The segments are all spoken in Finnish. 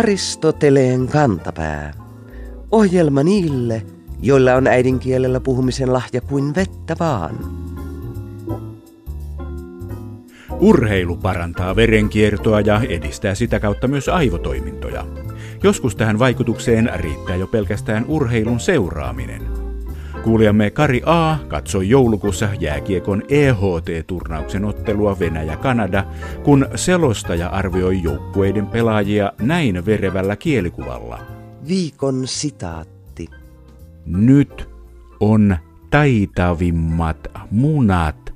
Aristoteleen kantapää. Ohjelma niille, joilla on äidinkielellä puhumisen lahja kuin vettä vaan. Urheilu parantaa verenkiertoa ja edistää sitä kautta myös aivotoimintoja. Joskus tähän vaikutukseen riittää jo pelkästään urheilun seuraaminen. Kuulijamme Kari A. katsoi joulukuussa jääkiekon EHT-turnauksen ottelua Venäjä-Kanada, kun selostaja arvioi joukkueiden pelaajia näin verevällä kielikuvalla. Viikon sitaatti. Nyt on taitavimmat munat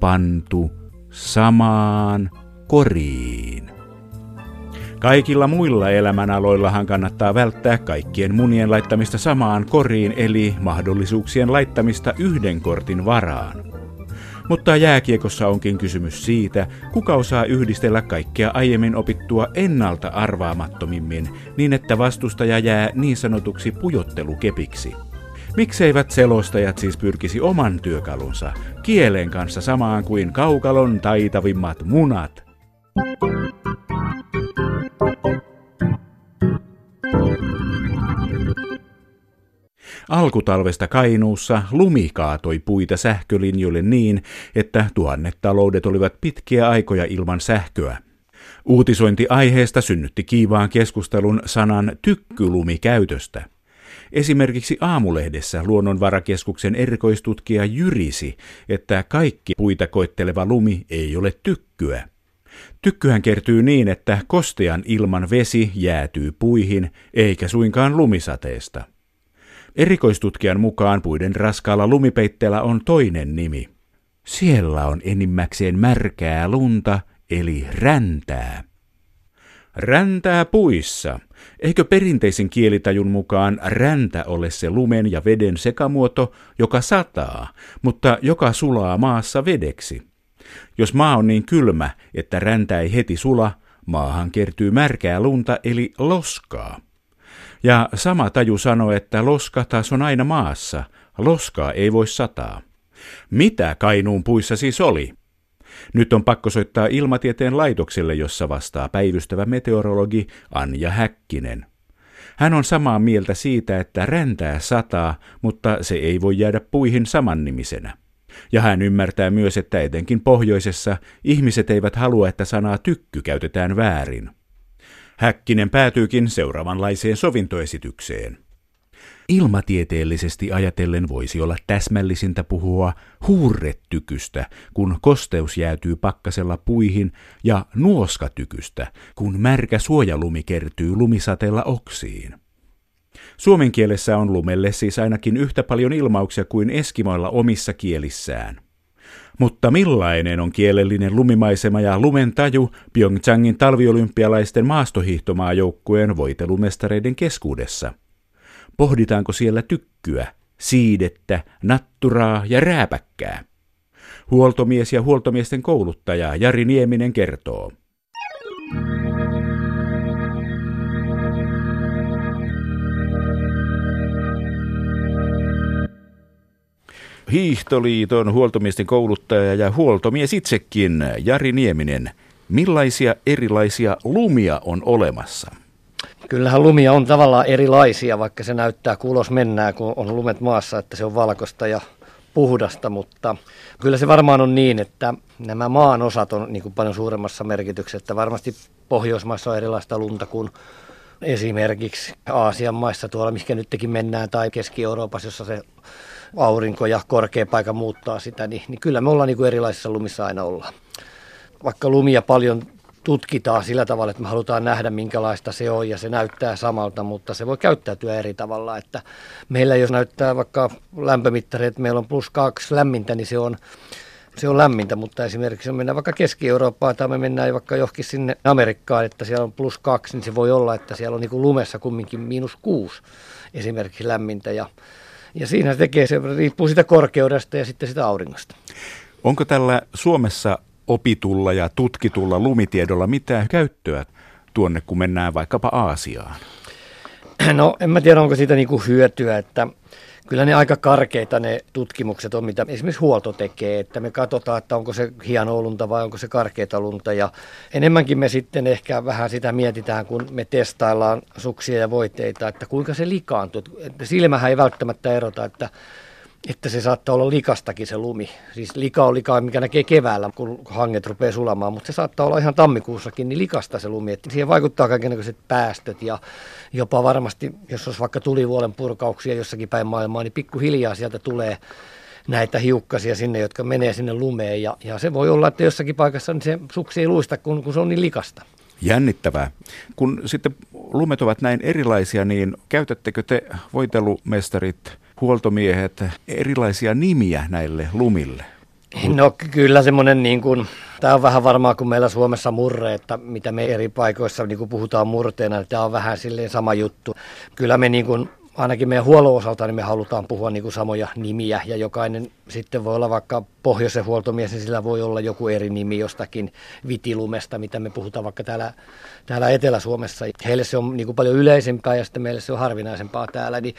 pantu samaan koriin. Kaikilla muilla elämänaloillahan kannattaa välttää kaikkien munien laittamista samaan koriin, eli mahdollisuuksien laittamista yhden kortin varaan. Mutta jääkiekossa onkin kysymys siitä, kuka osaa yhdistellä kaikkea aiemmin opittua ennalta arvaamattomimmin, niin että vastustaja jää niin sanotuksi pujottelukepiksi. Mikseivät selostajat siis pyrkisi oman työkalunsa, kielen kanssa samaan kuin kaukalon taitavimmat munat? Alkutalvesta Kainuussa lumi kaatoi puita sähkölinjoille niin, että tuhannet taloudet olivat pitkiä aikoja ilman sähköä. Uutisointi aiheesta synnytti kiivaan keskustelun sanan tykkylumi käytöstä. Esimerkiksi aamulehdessä Luonnonvarakeskuksen erikoistutkija jyrisi, että kaikki puita koitteleva lumi ei ole tykkyä. Tykkyhän kertyy niin, että kostean ilman vesi jäätyy puihin, eikä suinkaan lumisateesta. Erikoistutkijan mukaan puiden raskaalla lumipeitteellä on toinen nimi. Siellä on enimmäkseen märkää lunta, eli räntää. Räntää puissa. Eikö perinteisen kielitajun mukaan räntä ole se lumen ja veden sekamuoto, joka sataa, mutta joka sulaa maassa vedeksi? Jos maa on niin kylmä, että räntä ei heti sula, maahan kertyy märkää lunta eli loskaa. Ja sama taju sanoo, että loska taas on aina maassa, loskaa ei voi sataa. Mitä Kainuun puissa siis oli? Nyt on pakko soittaa ilmatieteen laitokselle, jossa vastaa päivystävä meteorologi Anja Häkkinen. Hän on samaa mieltä siitä, että räntää sataa, mutta se ei voi jäädä puihin samannimisenä. Ja hän ymmärtää myös, että etenkin pohjoisessa ihmiset eivät halua, että sanaa tykky käytetään väärin. Häkkinen päätyykin seuraavanlaiseen sovintoesitykseen. Ilmatieteellisesti ajatellen voisi olla täsmällisintä puhua huurretykystä, kun kosteus jäätyy pakkasella puihin, ja nuoskatykystä, kun märkä suojalumi kertyy lumisateella oksiin. Suomen kielessä on lumelle siis ainakin yhtä paljon ilmauksia kuin eskimoilla omissa kielissään. Mutta millainen on kielellinen lumimaisema ja lumen taju Pyeongchangin talviolympialaisten maastohiihtomaajoukkueen voitelumestareiden keskuudessa? Pohditaanko siellä tykkyä, siidettä, natturaa ja rääpäkkää? Huoltomies ja huoltomiesten kouluttaja Jari Nieminen kertoo. Hiihtoliiton huoltomiesten kouluttaja ja huoltomies itsekin, Jari Nieminen. Millaisia erilaisia lumia on olemassa? Kyllähän lumia on tavallaan erilaisia, vaikka se näyttää kuulos mennään, kun on lumet maassa, että se on valkoista ja puhdasta, mutta kyllä se varmaan on niin, että nämä maan osat on niin paljon suuremmassa merkityksessä, että varmasti Pohjoismaissa on erilaista lunta kuin esimerkiksi Aasian maissa tuolla, mikä nytkin mennään, tai Keski-Euroopassa, jossa se aurinko ja korkea paikka muuttaa sitä, niin, niin kyllä me ollaan niin kuin erilaisissa lumissa aina ollaan. Vaikka lumia paljon tutkitaan sillä tavalla, että me halutaan nähdä, minkälaista se on ja se näyttää samalta, mutta se voi käyttäytyä eri tavalla. Että meillä jos näyttää vaikka lämpömittari, että meillä on plus kaksi lämmintä, niin se on, se on lämmintä, mutta esimerkiksi jos mennään vaikka Keski-Eurooppaan tai me mennään vaikka johonkin sinne Amerikkaan, että siellä on plus kaksi, niin se voi olla, että siellä on niin kuin lumessa kumminkin miinus kuusi esimerkiksi lämmintä ja ja siinä se tekee, se riippuu sitä korkeudesta ja sitten sitä auringosta. Onko tällä Suomessa opitulla ja tutkitulla lumitiedolla mitään käyttöä tuonne, kun mennään vaikkapa Aasiaan? No en mä tiedä, onko siitä niinku hyötyä, että Kyllä ne aika karkeita ne tutkimukset on, mitä esimerkiksi huolto tekee, että me katsotaan, että onko se hieno lunta vai onko se karkeita lunta. Ja enemmänkin me sitten ehkä vähän sitä mietitään, kun me testaillaan suksia ja voiteita, että kuinka se likaantuu. Silmähän ei välttämättä erota, että että se saattaa olla likastakin se lumi. Siis lika on likaa, mikä näkee keväällä, kun hanget rupeaa sulamaan, mutta se saattaa olla ihan tammikuussakin niin likasta se lumi. Että siihen vaikuttaa kaikenlaiset päästöt ja jopa varmasti, jos olisi vaikka tulivuolen purkauksia jossakin päin maailmaa, niin pikkuhiljaa sieltä tulee näitä hiukkasia sinne, jotka menee sinne lumeen. Ja, ja se voi olla, että jossakin paikassa niin se suksi ei luista, kun, kun se on niin likasta. Jännittävää. Kun sitten lumet ovat näin erilaisia, niin käytättekö te voitelumestarit – huoltomiehet erilaisia nimiä näille lumille? No kyllä semmoinen niin kuin, tämä on vähän varmaa kuin meillä Suomessa murre, että mitä me eri paikoissa niin kuin puhutaan murteena, niin tämä on vähän silleen sama juttu. Kyllä me niin kuin, ainakin meidän huollon osalta niin me halutaan puhua niin kuin samoja nimiä ja jokainen sitten voi olla vaikka pohjoisen huoltomies, niin sillä voi olla joku eri nimi jostakin vitilumesta, mitä me puhutaan vaikka täällä, täällä Etelä-Suomessa. Heille se on niin kuin paljon yleisempää ja sitten meille se on harvinaisempaa täällä, niin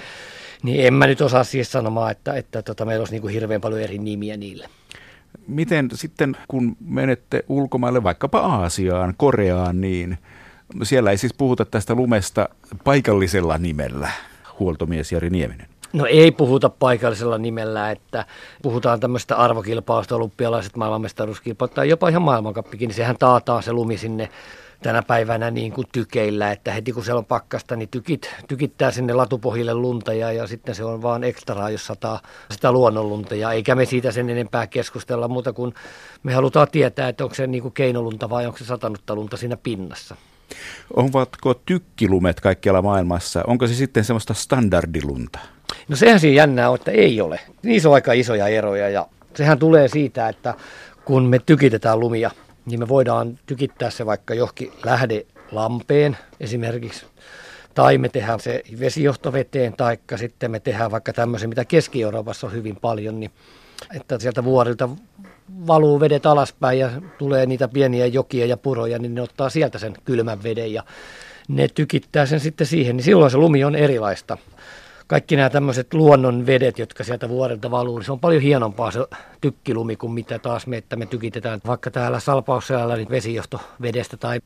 niin en mä nyt osaa siis sanomaan, että, että tota, meillä olisi niin kuin hirveän paljon eri nimiä niille. Miten sitten, kun menette ulkomaille, vaikkapa Aasiaan, Koreaan, niin siellä ei siis puhuta tästä lumesta paikallisella nimellä, huoltomies Jari Nieminen? No ei puhuta paikallisella nimellä, että puhutaan tämmöistä arvokilpausta, olympialaiset maailmanmestaruuskilpailut tai jopa ihan maailmankappikin, niin sehän taataan se lumi sinne tänä päivänä niin kuin tykeillä, että heti kun siellä on pakkasta, niin tykit, tykittää sinne latupohjille lunta ja, ja sitten se on vaan ekstraa, jos sataa sitä luonnonlunta ja eikä me siitä sen enempää keskustella muuta kuin me halutaan tietää, että onko se niin kuin keinolunta vai onko se satanutta lunta siinä pinnassa. Ovatko tykkilumet kaikkialla maailmassa, onko se sitten semmoista standardilunta? No sehän siinä jännää on, että ei ole. Niissä on aika isoja eroja ja sehän tulee siitä, että kun me tykitetään lumia, niin me voidaan tykittää se vaikka johonkin lähdelampeen. Esimerkiksi, tai me tehdään se vesijohtoveteen, tai sitten me tehdään vaikka tämmöisen, mitä Keski-Euroopassa on hyvin paljon, niin että sieltä vuorilta valuu vedet alaspäin ja tulee niitä pieniä jokia ja puroja, niin ne ottaa sieltä sen kylmän veden ja ne tykittää sen sitten siihen, niin silloin se lumi on erilaista kaikki nämä tämmöiset luonnon vedet, jotka sieltä vuodelta valuu, niin se on paljon hienompaa se tykkilumi kuin mitä taas me, että me tykitetään vaikka täällä Salpausselällä niin vesijohtovedestä tai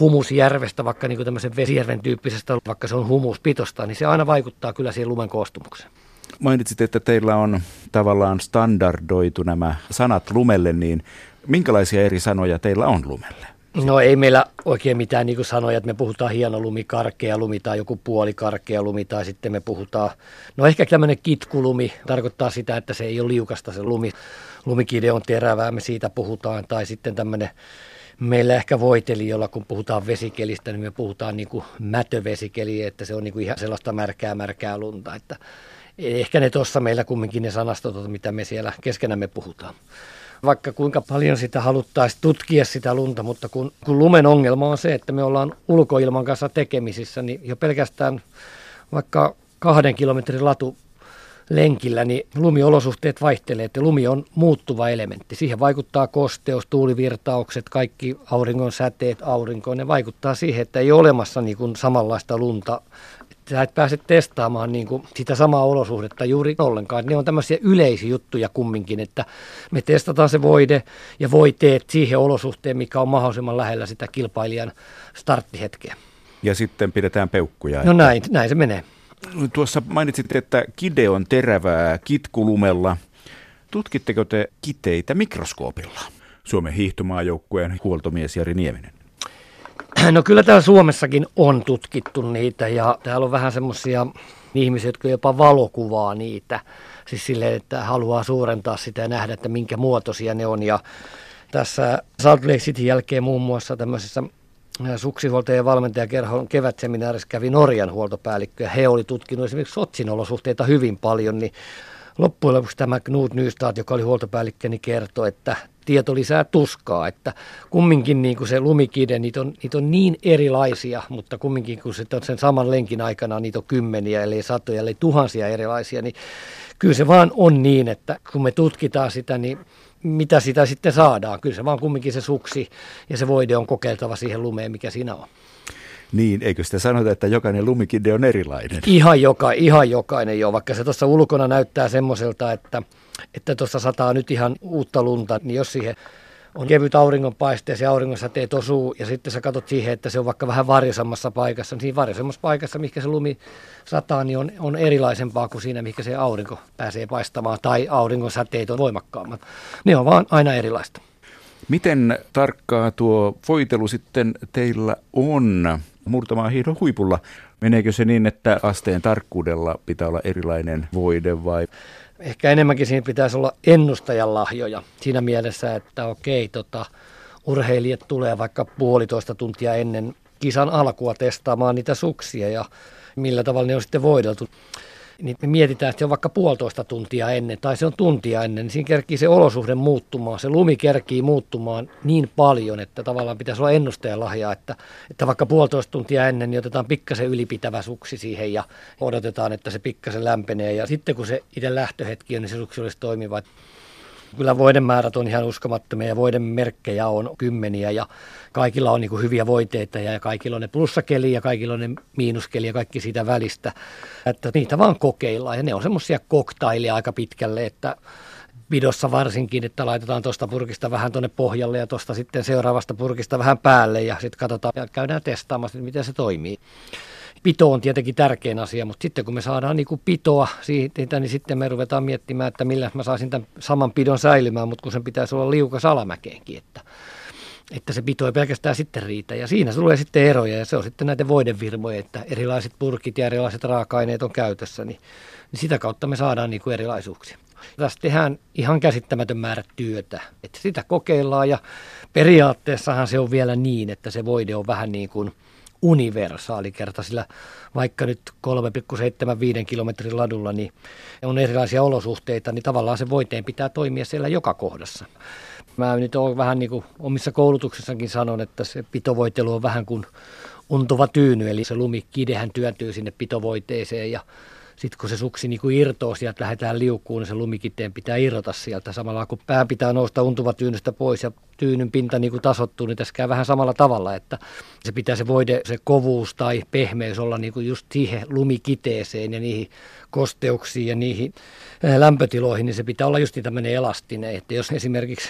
humusjärvestä, vaikka niin kuin tämmöisen vesijärven tyyppisestä, vaikka se on humuspitosta, niin se aina vaikuttaa kyllä siihen lumen koostumukseen. Mainitsit, että teillä on tavallaan standardoitu nämä sanat lumelle, niin minkälaisia eri sanoja teillä on lumelle? No ei meillä oikein mitään niin kuin sanoja, että me puhutaan hieno lumi, karkea lumi tai joku puoli karkea lumi tai sitten me puhutaan, no ehkä tämmöinen kitkulumi tarkoittaa sitä, että se ei ole liukasta se lumi. Lumikide on terävää, me siitä puhutaan tai sitten tämmöinen meillä ehkä voiteli, jolla kun puhutaan vesikelistä, niin me puhutaan niin kuin mätövesikeli, että se on niin kuin ihan sellaista märkää, märkää lunta, että ehkä ne tuossa meillä kumminkin ne sanastot, mitä me siellä keskenämme puhutaan vaikka kuinka paljon sitä haluttaisiin tutkia sitä lunta, mutta kun, kun lumen ongelma on se, että me ollaan ulkoilman kanssa tekemisissä, niin jo pelkästään vaikka kahden kilometrin latu lenkillä, niin lumiolosuhteet vaihtelee, että lumi on muuttuva elementti. Siihen vaikuttaa kosteus, tuulivirtaukset, kaikki auringon säteet aurinkoon. Ne vaikuttaa siihen, että ei ole olemassa niin kuin samanlaista lunta sä et pääse testaamaan niin kuin sitä samaa olosuhdetta juuri ollenkaan. Ne on tämmöisiä yleisiä juttuja kumminkin, että me testataan se voide ja voiteet siihen olosuhteen, mikä on mahdollisimman lähellä sitä kilpailijan starttihetkeä. Ja sitten pidetään peukkuja. No näin, näin se menee. Tuossa mainitsit, että kide on terävää kitkulumella. Tutkitteko te kiteitä mikroskoopilla? Suomen hiihtomaajoukkueen huoltomies Jari Nieminen. No kyllä täällä Suomessakin on tutkittu niitä ja täällä on vähän semmoisia ihmisiä, jotka jopa valokuvaa niitä. Siis silleen, että haluaa suurentaa sitä ja nähdä, että minkä muotoisia ne on. Ja tässä Salt Lake City jälkeen muun muassa tämmöisessä suksihuoltajan valmentajakerhon kevätseminaarissa kävi Norjan huoltopäällikkö ja he oli tutkinut esimerkiksi Sotsin olosuhteita hyvin paljon, niin loppujen lopuksi tämä Knut Nystad, joka oli huoltopäällikkö, niin kertoi, että tieto lisää tuskaa, että kumminkin niin kuin se lumikide, niitä on, niitä on niin erilaisia, mutta kumminkin kun se on sen saman lenkin aikana niitä on kymmeniä, eli satoja, eli tuhansia erilaisia, niin kyllä se vaan on niin, että kun me tutkitaan sitä, niin mitä sitä sitten saadaan. Kyllä se vaan kumminkin se suksi ja se voide on kokeiltava siihen lumeen, mikä siinä on. Niin, eikö sitä sanota, että jokainen lumikide on erilainen? Ihan, joka, ihan jokainen jo, vaikka se tuossa ulkona näyttää semmoiselta, että että tuossa sataa nyt ihan uutta lunta, niin jos siihen on kevyt auringonpaiste ja se auringonsäteet osuu ja sitten sä katsot siihen, että se on vaikka vähän varjosammassa paikassa, niin siinä varjosammassa paikassa, mikä se lumi sataa, niin on, on erilaisempaa kuin siinä, mikä se aurinko pääsee paistamaan tai auringon säteet on voimakkaammat. Ne on vaan aina erilaista. Miten tarkkaa tuo voitelu sitten teillä on murtamaan hiidon huipulla? Meneekö se niin, että asteen tarkkuudella pitää olla erilainen voide vai? Ehkä enemmänkin siinä pitäisi olla ennustajan lahjoja siinä mielessä, että okei, tota, urheilijat tulee vaikka puolitoista tuntia ennen kisan alkua testaamaan niitä suksia ja millä tavalla ne on sitten voideltu niin me mietitään, että se on vaikka puolitoista tuntia ennen tai se on tuntia ennen, niin siinä kerkii se olosuhde muuttumaan, se lumi kerkii muuttumaan niin paljon, että tavallaan pitäisi olla ennustajan lahja, että, että vaikka puolitoista tuntia ennen, niin otetaan pikkasen ylipitävä suksi siihen ja odotetaan, että se pikkasen lämpenee ja sitten kun se itse lähtöhetki on, niin se suksi olisi toimiva. Kyllä voiden määrät on ihan uskomattomia ja voiden merkkejä on kymmeniä ja kaikilla on niin hyviä voiteita ja kaikilla on ne plussakeli ja kaikilla on ne miinuskeli ja kaikki siitä välistä. Että niitä vaan kokeillaan ja ne on semmoisia koktailia aika pitkälle, että pidossa varsinkin, että laitetaan tuosta purkista vähän tuonne pohjalle ja tuosta sitten seuraavasta purkista vähän päälle ja sitten katsotaan ja käydään testaamassa, miten se toimii pito on tietenkin tärkein asia, mutta sitten kun me saadaan niin kuin pitoa siitä, niin sitten me ruvetaan miettimään, että millä mä saisin tämän saman pidon säilymään, mutta kun sen pitäisi olla liukas alamäkeenkin, että, että se pito ei pelkästään sitten riitä. Ja siinä tulee sitten eroja ja se on sitten näiden voidevirmoja, että erilaiset purkit ja erilaiset raaka-aineet on käytössä, niin, niin sitä kautta me saadaan niin kuin erilaisuuksia. Tässä tehdään ihan käsittämätön määrä työtä, että sitä kokeillaan ja periaatteessahan se on vielä niin, että se voide on vähän niin kuin – universaali kerta, sillä vaikka nyt 3,75 kilometrin ladulla niin on erilaisia olosuhteita, niin tavallaan se voiteen pitää toimia siellä joka kohdassa. Mä nyt olen vähän niin kuin omissa koulutuksissakin sanon, että se pitovoitelu on vähän kuin untuva tyyny, eli se lumikidehän työntyy sinne pitovoiteeseen ja sitten kun se suksi niin kuin irtoo sieltä, lähdetään liukkuun, niin se lumikiteen pitää irrota sieltä. Samalla kun pää pitää nousta untuva tyynystä pois ja tyynyn pinta niin kuin tasottuu, niin tässä käy vähän samalla tavalla, että se pitää se voide, se kovuus tai pehmeys olla niin kuin just siihen lumikiteeseen ja niihin kosteuksiin ja niihin lämpötiloihin, niin se pitää olla just tämmöinen elastinen, että jos esimerkiksi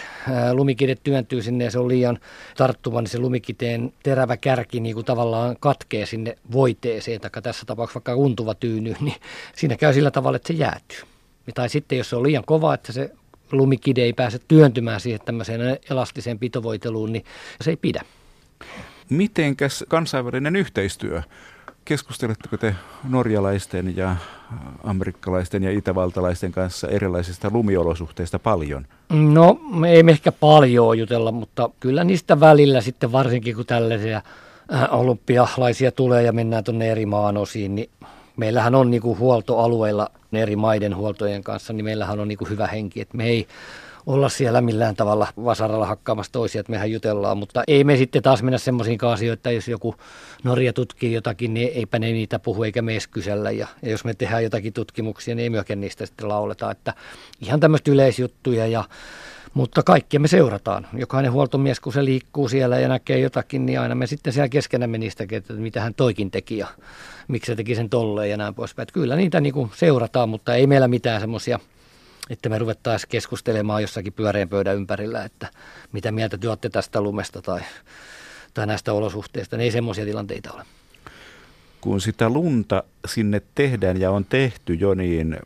lumikide työntyy sinne ja se on liian tarttuva, niin se lumikiteen terävä kärki niin kuin tavallaan katkee sinne voiteeseen, tai tässä tapauksessa vaikka untuva tyyny, niin siinä käy sillä tavalla, että se jäätyy. Tai sitten jos se on liian kova, että se lumikide ei pääse työntymään siihen tämmöiseen elastiseen pitovoiteluun, niin se ei pidä. Mitenkäs kansainvälinen yhteistyö? Keskusteletteko te norjalaisten ja amerikkalaisten ja itävaltalaisten kanssa erilaisista lumiolosuhteista paljon? No, me ei ehkä paljon jutella, mutta kyllä niistä välillä sitten varsinkin kun tällaisia äh, olympialaisia tulee ja mennään tuonne eri maan osiin, niin meillähän on niin kuin huoltoalueilla eri maiden huoltojen kanssa, niin meillähän on niin kuin hyvä henki, että me ei olla siellä millään tavalla vasaralla hakkaamassa toisia, että mehän jutellaan, mutta ei me sitten taas mennä semmoisiin asioihin, että jos joku Norja tutkii jotakin, niin eipä ne niitä puhu eikä me edes kysellä. Ja, ja jos me tehdään jotakin tutkimuksia, niin ei myöskään niistä sitten lauleta, että ihan tämmöistä yleisjuttuja ja mutta kaikkia me seurataan. Jokainen huoltomies, kun se liikkuu siellä ja näkee jotakin, niin aina me sitten siellä keskenämme niistäkin, että mitä hän toikin teki ja miksi se teki sen tolleen ja näin poispäin. Että kyllä niitä niin kuin seurataan, mutta ei meillä mitään semmoisia, että me ruvettaisiin keskustelemaan jossakin pyöreän pöydän ympärillä, että mitä mieltä te olette tästä lumesta tai, tai näistä olosuhteista. Ne ei semmoisia tilanteita ole. Kun sitä lunta sinne tehdään ja on tehty jo, niin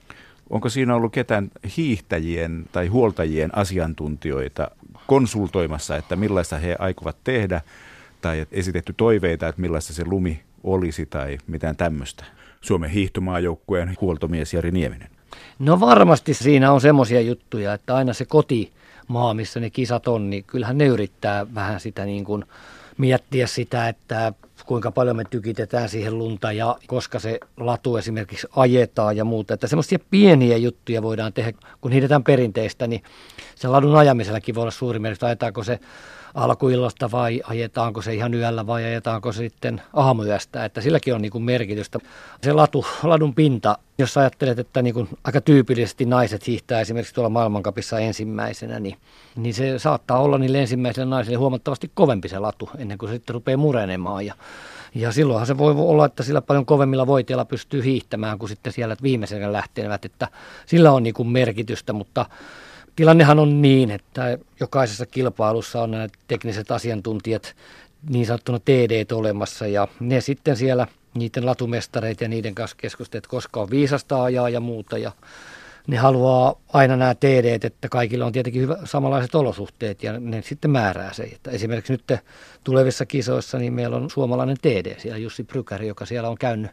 Onko siinä ollut ketään hiihtäjien tai huoltajien asiantuntijoita konsultoimassa, että millaista he aikovat tehdä, tai esitetty toiveita, että millaista se lumi olisi tai mitään tämmöistä? Suomen hiihtomaajoukkueen huoltomies Jari Nieminen. No varmasti siinä on semmoisia juttuja, että aina se kotimaa, missä ne kisat on, niin kyllähän ne yrittää vähän sitä niin kuin miettiä sitä, että kuinka paljon me tykitetään siihen lunta ja koska se latu esimerkiksi ajetaan ja muuta. Että semmoisia pieniä juttuja voidaan tehdä, kun hiidetään perinteistä, niin se ladun ajamisellakin voi olla suuri merkitys. Ajetaanko se alkuillasta vai ajetaanko se ihan yöllä vai ajetaanko se sitten aamuyöstä, että silläkin on niin kuin merkitystä. Se latu, ladun pinta, jos ajattelet, että niin kuin aika tyypillisesti naiset hiihtää esimerkiksi tuolla maailmankapissa ensimmäisenä, niin, niin se saattaa olla niille ensimmäisille naisille huomattavasti kovempi se latu ennen kuin se sitten rupeaa murenemaan. Ja Ja silloinhan se voi olla, että sillä paljon kovemmilla voiteilla pystyy hiihtämään kuin sitten siellä viimeisenä lähtevät, että sillä on niin kuin merkitystä, mutta tilannehan on niin, että jokaisessa kilpailussa on nämä tekniset asiantuntijat, niin sanottuna TD olemassa ja ne sitten siellä niiden latumestareita ja niiden kanssa keskustelut, koska on viisasta ajaa ja muuta ja ne haluaa aina nämä TD, että kaikilla on tietenkin hyvä, samanlaiset olosuhteet ja ne sitten määrää se. Että esimerkiksi nyt tulevissa kisoissa niin meillä on suomalainen TD siellä Jussi Brykäri, joka siellä on käynyt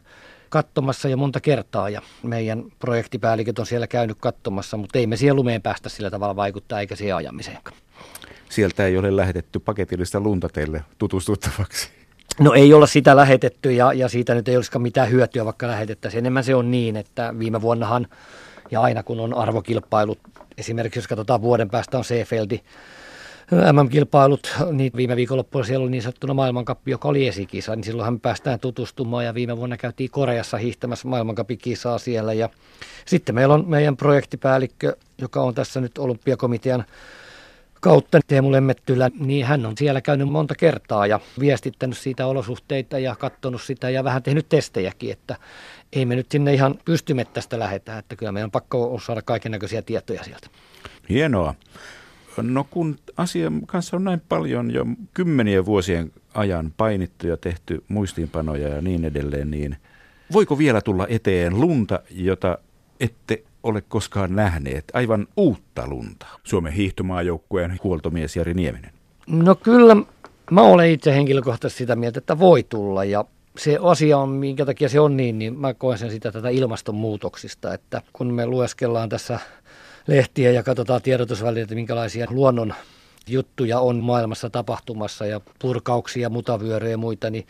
katsomassa jo monta kertaa ja meidän projektipäälliköt on siellä käynyt katsomassa, mutta ei me siellä lumeen päästä sillä tavalla vaikuttaa eikä siihen ajamiseenkaan. Sieltä ei ole lähetetty paketillista lunta teille tutustuttavaksi. No ei olla sitä lähetetty ja, ja siitä nyt ei olisikaan mitään hyötyä, vaikka lähetettäisiin. Enemmän se on niin, että viime vuonnahan ja aina kun on arvokilpailut, esimerkiksi jos katsotaan vuoden päästä on Seefeldi, MM-kilpailut, niin viime viikonloppuilla siellä oli niin sanottuna maailmankappi, joka oli esikisa, niin silloinhan me päästään tutustumaan ja viime vuonna käytiin Koreassa hiihtämässä maailmankappikisaa siellä. Ja sitten meillä on meidän projektipäällikkö, joka on tässä nyt olympiakomitean kautta Teemu Lemmettylä, niin hän on siellä käynyt monta kertaa ja viestittänyt siitä olosuhteita ja katsonut sitä ja vähän tehnyt testejäkin, että ei me nyt sinne ihan pystymettästä lähetä, että kyllä meidän on pakko saada kaiken näköisiä tietoja sieltä. Hienoa. No kun asian kanssa on näin paljon jo kymmenien vuosien ajan painittu ja tehty muistiinpanoja ja niin edelleen, niin voiko vielä tulla eteen lunta, jota ette ole koskaan nähneet, aivan uutta lunta? Suomen hiihtomaajoukkueen huoltomies Jari Nieminen. No kyllä, mä olen itse henkilökohtaisesti sitä mieltä, että voi tulla ja se asia on, minkä takia se on niin, niin mä koen sen sitä tätä ilmastonmuutoksista, että kun me lueskellaan tässä lehtiä ja katsotaan tiedotusvälineitä, minkälaisia luonnon juttuja on maailmassa tapahtumassa ja purkauksia, mutavyöryjä ja muita, niin,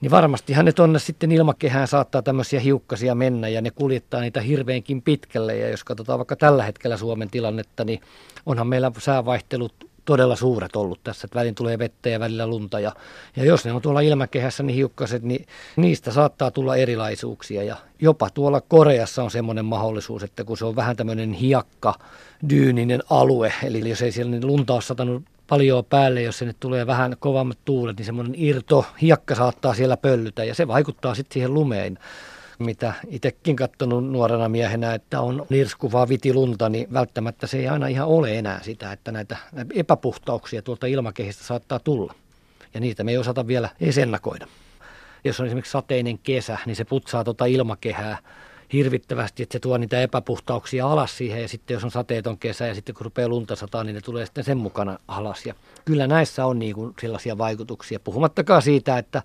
niin varmasti ne tuonne sitten ilmakehään saattaa tämmöisiä hiukkasia mennä ja ne kuljettaa niitä hirveänkin pitkälle. Ja jos katsotaan vaikka tällä hetkellä Suomen tilannetta, niin onhan meillä säävaihtelut todella suuret ollut tässä, että välin tulee vettä ja välillä lunta. Ja, ja jos ne on tuolla ilmakehässä, niin hiukkaset, niin niistä saattaa tulla erilaisuuksia. Ja jopa tuolla Koreassa on semmoinen mahdollisuus, että kun se on vähän tämmöinen hiakka, dyyninen alue, eli jos ei siellä niin lunta ole satanut paljon päälle, jos sinne tulee vähän kovammat tuulet, niin semmoinen irto hiakka saattaa siellä pöllytä ja se vaikuttaa sitten siihen lumeen mitä itsekin katsonut nuorena miehenä, että on lirskuvaa vitilunta, niin välttämättä se ei aina ihan ole enää sitä, että näitä epäpuhtauksia tuolta ilmakehistä saattaa tulla. Ja niitä me ei osata vielä edes ennakoida. Jos on esimerkiksi sateinen kesä, niin se putsaa tuota ilmakehää hirvittävästi, että se tuo niitä epäpuhtauksia alas siihen ja sitten jos on sateeton kesä ja sitten kun rupeaa lunta sataa, niin ne tulee sitten sen mukana alas. Ja kyllä näissä on niin kuin sellaisia vaikutuksia, puhumattakaan siitä, että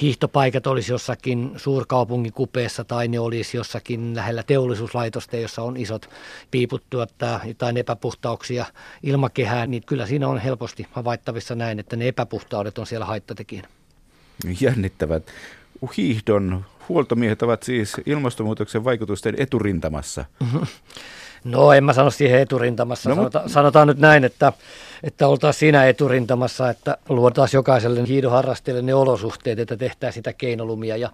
hiihtopaikat olisi jossakin suurkaupungin kupeessa tai ne olisi jossakin lähellä teollisuuslaitosta, jossa on isot piiput tuottaa jotain epäpuhtauksia ilmakehään, niin kyllä siinä on helposti havaittavissa näin, että ne epäpuhtaudet on siellä haittatekijänä. Jännittävät. Hiihdon huoltomiehet ovat siis ilmastonmuutoksen vaikutusten eturintamassa. No en mä sano siihen eturintamassa. No, Sanota, sanotaan nyt näin, että, että oltaisiin siinä eturintamassa, että luotaisiin jokaiselle hiidoharrastajalle ne olosuhteet, että tehtäisiin sitä keinolumia. Ja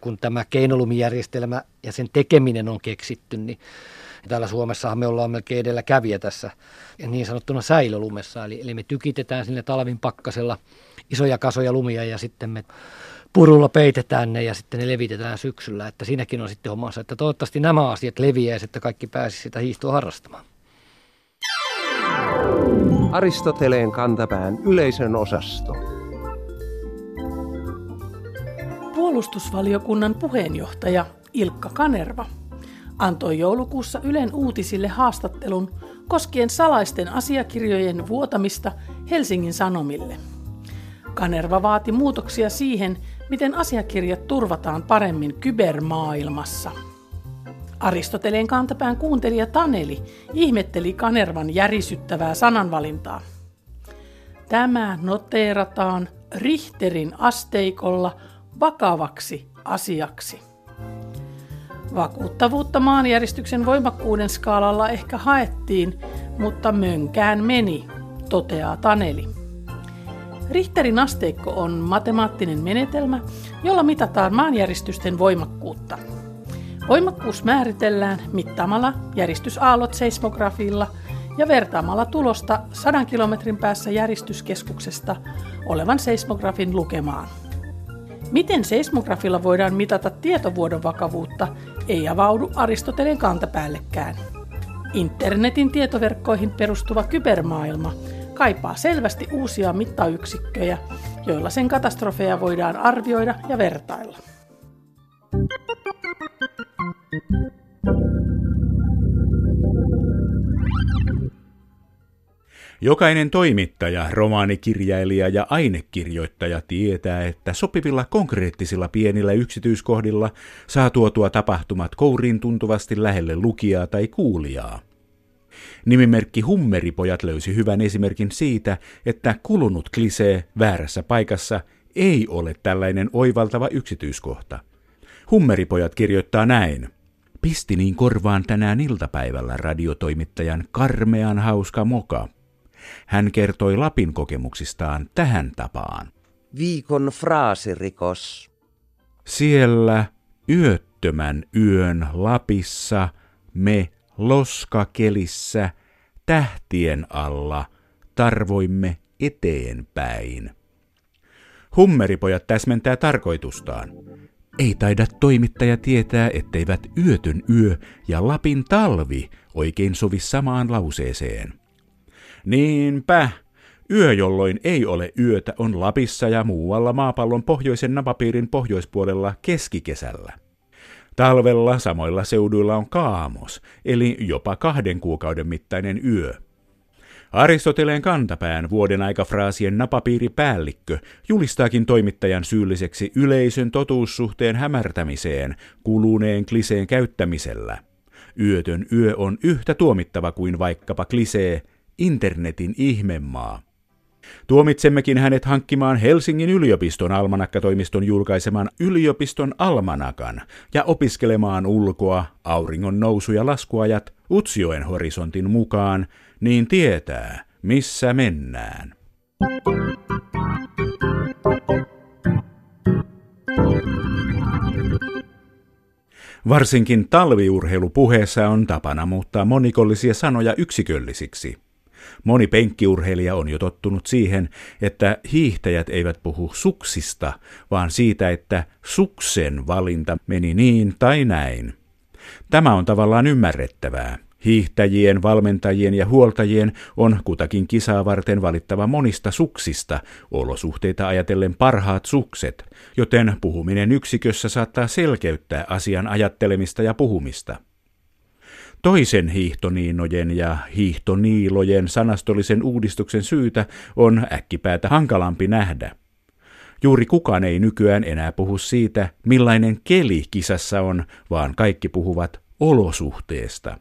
kun tämä keinolumijärjestelmä ja sen tekeminen on keksitty, niin täällä Suomessahan me ollaan melkein edelläkävijä tässä niin sanottuna säilölumessa. Eli, eli me tykitetään sinne talvin pakkasella isoja kasoja lumia ja sitten me purulla peitetään ne ja sitten ne levitetään syksyllä. Että siinäkin on sitten omansa, että toivottavasti nämä asiat leviäisivät, että kaikki pääsisivät sitä hiihtoa harrastamaan. Aristoteleen kantapään yleisön osasto. Puolustusvaliokunnan puheenjohtaja Ilkka Kanerva antoi joulukuussa Ylen uutisille haastattelun koskien salaisten asiakirjojen vuotamista Helsingin Sanomille. Kanerva vaati muutoksia siihen, miten asiakirjat turvataan paremmin kybermaailmassa. Aristoteleen kantapään kuuntelija Taneli ihmetteli Kanervan järisyttävää sananvalintaa. Tämä noteerataan Richterin asteikolla vakavaksi asiaksi. Vakuuttavuutta maanjäristyksen voimakkuuden skaalalla ehkä haettiin, mutta mönkään meni, toteaa Taneli. Richterin asteikko on matemaattinen menetelmä, jolla mitataan maanjäristysten voimakkuutta. Voimakkuus määritellään mittaamalla järistysaallot seismografilla ja vertaamalla tulosta 100 kilometrin päässä järistyskeskuksesta olevan seismografin lukemaan. Miten seismografilla voidaan mitata tietovuodon vakavuutta, ei avaudu Aristoteleen kantapäällekään. Internetin tietoverkkoihin perustuva kybermaailma kaipaa selvästi uusia mittayksikköjä, joilla sen katastrofeja voidaan arvioida ja vertailla. Jokainen toimittaja, romaanikirjailija ja ainekirjoittaja tietää, että sopivilla konkreettisilla pienillä yksityiskohdilla saa tuotua tapahtumat kouriin tuntuvasti lähelle lukijaa tai kuulijaa. Nimimerkki Hummeripojat löysi hyvän esimerkin siitä, että kulunut klisee väärässä paikassa ei ole tällainen oivaltava yksityiskohta. Hummeripojat kirjoittaa näin. Pisti niin korvaan tänään iltapäivällä radiotoimittajan karmean hauska moka. Hän kertoi Lapin kokemuksistaan tähän tapaan. Viikon fraasirikos. Siellä yöttömän yön Lapissa me loskakelissä tähtien alla tarvoimme eteenpäin. Hummeripojat täsmentää tarkoitustaan. Ei taida toimittaja tietää, etteivät yötön yö ja Lapin talvi oikein sovi samaan lauseeseen. Niinpä, yö jolloin ei ole yötä on Lapissa ja muualla maapallon pohjoisen napapiirin pohjoispuolella keskikesällä. Talvella samoilla seuduilla on kaamos, eli jopa kahden kuukauden mittainen yö. Aristoteleen kantapään vuoden aikafraasien napapiiripäällikkö julistaakin toimittajan syylliseksi yleisön totuussuhteen hämärtämiseen kuluneen kliseen käyttämisellä. Yötön yö on yhtä tuomittava kuin vaikkapa klisee internetin ihmemaa. Tuomitsemmekin hänet hankkimaan Helsingin yliopiston almanakkatoimiston julkaiseman yliopiston almanakan ja opiskelemaan ulkoa auringon nousu- ja laskuajat Utsjoen horisontin mukaan, niin tietää, missä mennään. Varsinkin talviurheilupuheessa on tapana muuttaa monikollisia sanoja yksiköllisiksi. Moni penkkiurheilija on jo tottunut siihen, että hiihtäjät eivät puhu suksista, vaan siitä, että suksen valinta meni niin tai näin. Tämä on tavallaan ymmärrettävää. Hiihtäjien, valmentajien ja huoltajien on kutakin kisaa varten valittava monista suksista, olosuhteita ajatellen parhaat sukset, joten puhuminen yksikössä saattaa selkeyttää asian ajattelemista ja puhumista. Toisen hiihtoniinojen ja hiihtoniilojen sanastollisen uudistuksen syytä on äkkipäätä hankalampi nähdä. Juuri kukaan ei nykyään enää puhu siitä, millainen keli kisassa on, vaan kaikki puhuvat olosuhteesta.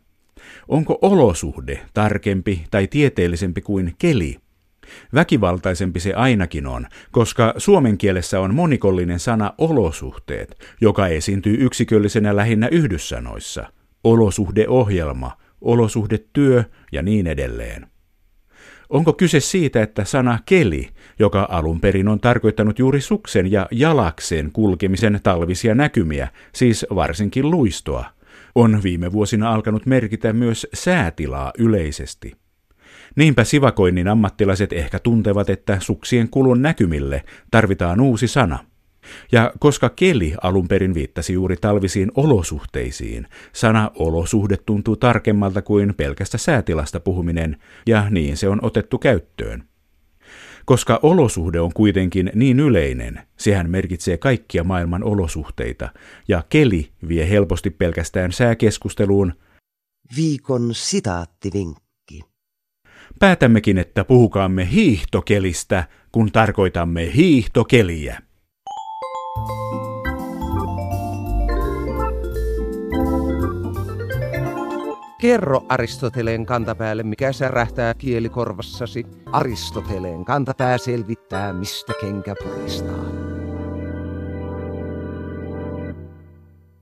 Onko olosuhde tarkempi tai tieteellisempi kuin keli? Väkivaltaisempi se ainakin on, koska suomen kielessä on monikollinen sana olosuhteet, joka esiintyy yksiköllisenä lähinnä yhdyssanoissa – olosuhdeohjelma, olosuhdetyö ja niin edelleen. Onko kyse siitä, että sana keli, joka alun perin on tarkoittanut juuri suksen ja jalakseen kulkemisen talvisia näkymiä, siis varsinkin luistoa, on viime vuosina alkanut merkitä myös säätilaa yleisesti? Niinpä sivakoinnin ammattilaiset ehkä tuntevat, että suksien kulun näkymille tarvitaan uusi sana – ja koska keli alun perin viittasi juuri talvisiin olosuhteisiin, sana olosuhde tuntuu tarkemmalta kuin pelkästä säätilasta puhuminen, ja niin se on otettu käyttöön. Koska olosuhde on kuitenkin niin yleinen, sehän merkitsee kaikkia maailman olosuhteita, ja keli vie helposti pelkästään sääkeskusteluun. Viikon sitaattivinkki. Päätämmekin, että puhukaamme hiihtokelistä, kun tarkoitamme hiihtokeliä. Kerro Aristoteleen kantapäälle, mikä särähtää kielikorvassasi. Aristoteleen kantapää selvittää, mistä kenkä puristaa.